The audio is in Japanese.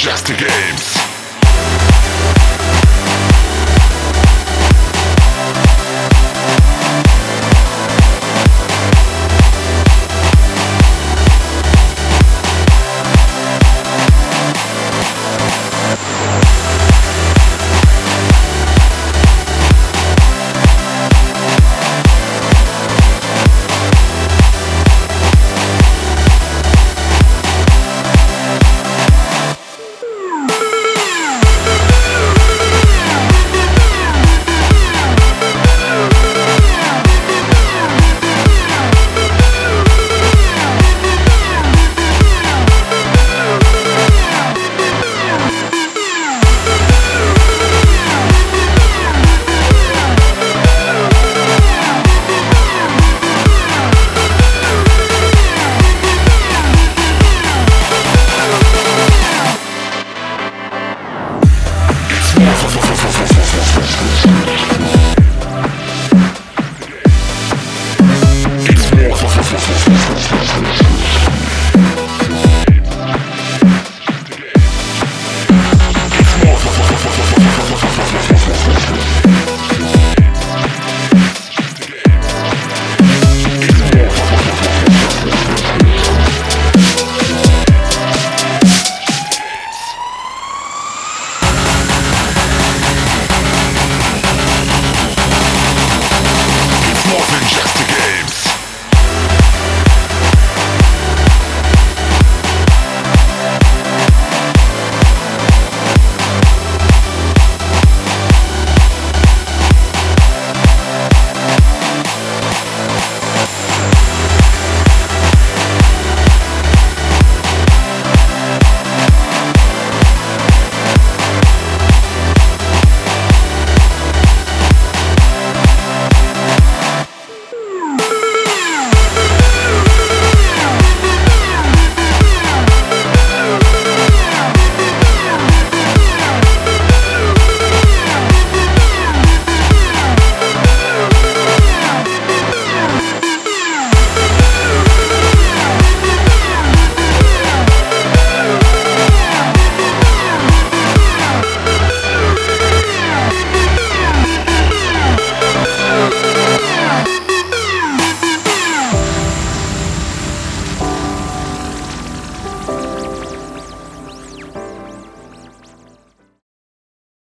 just a games It's more.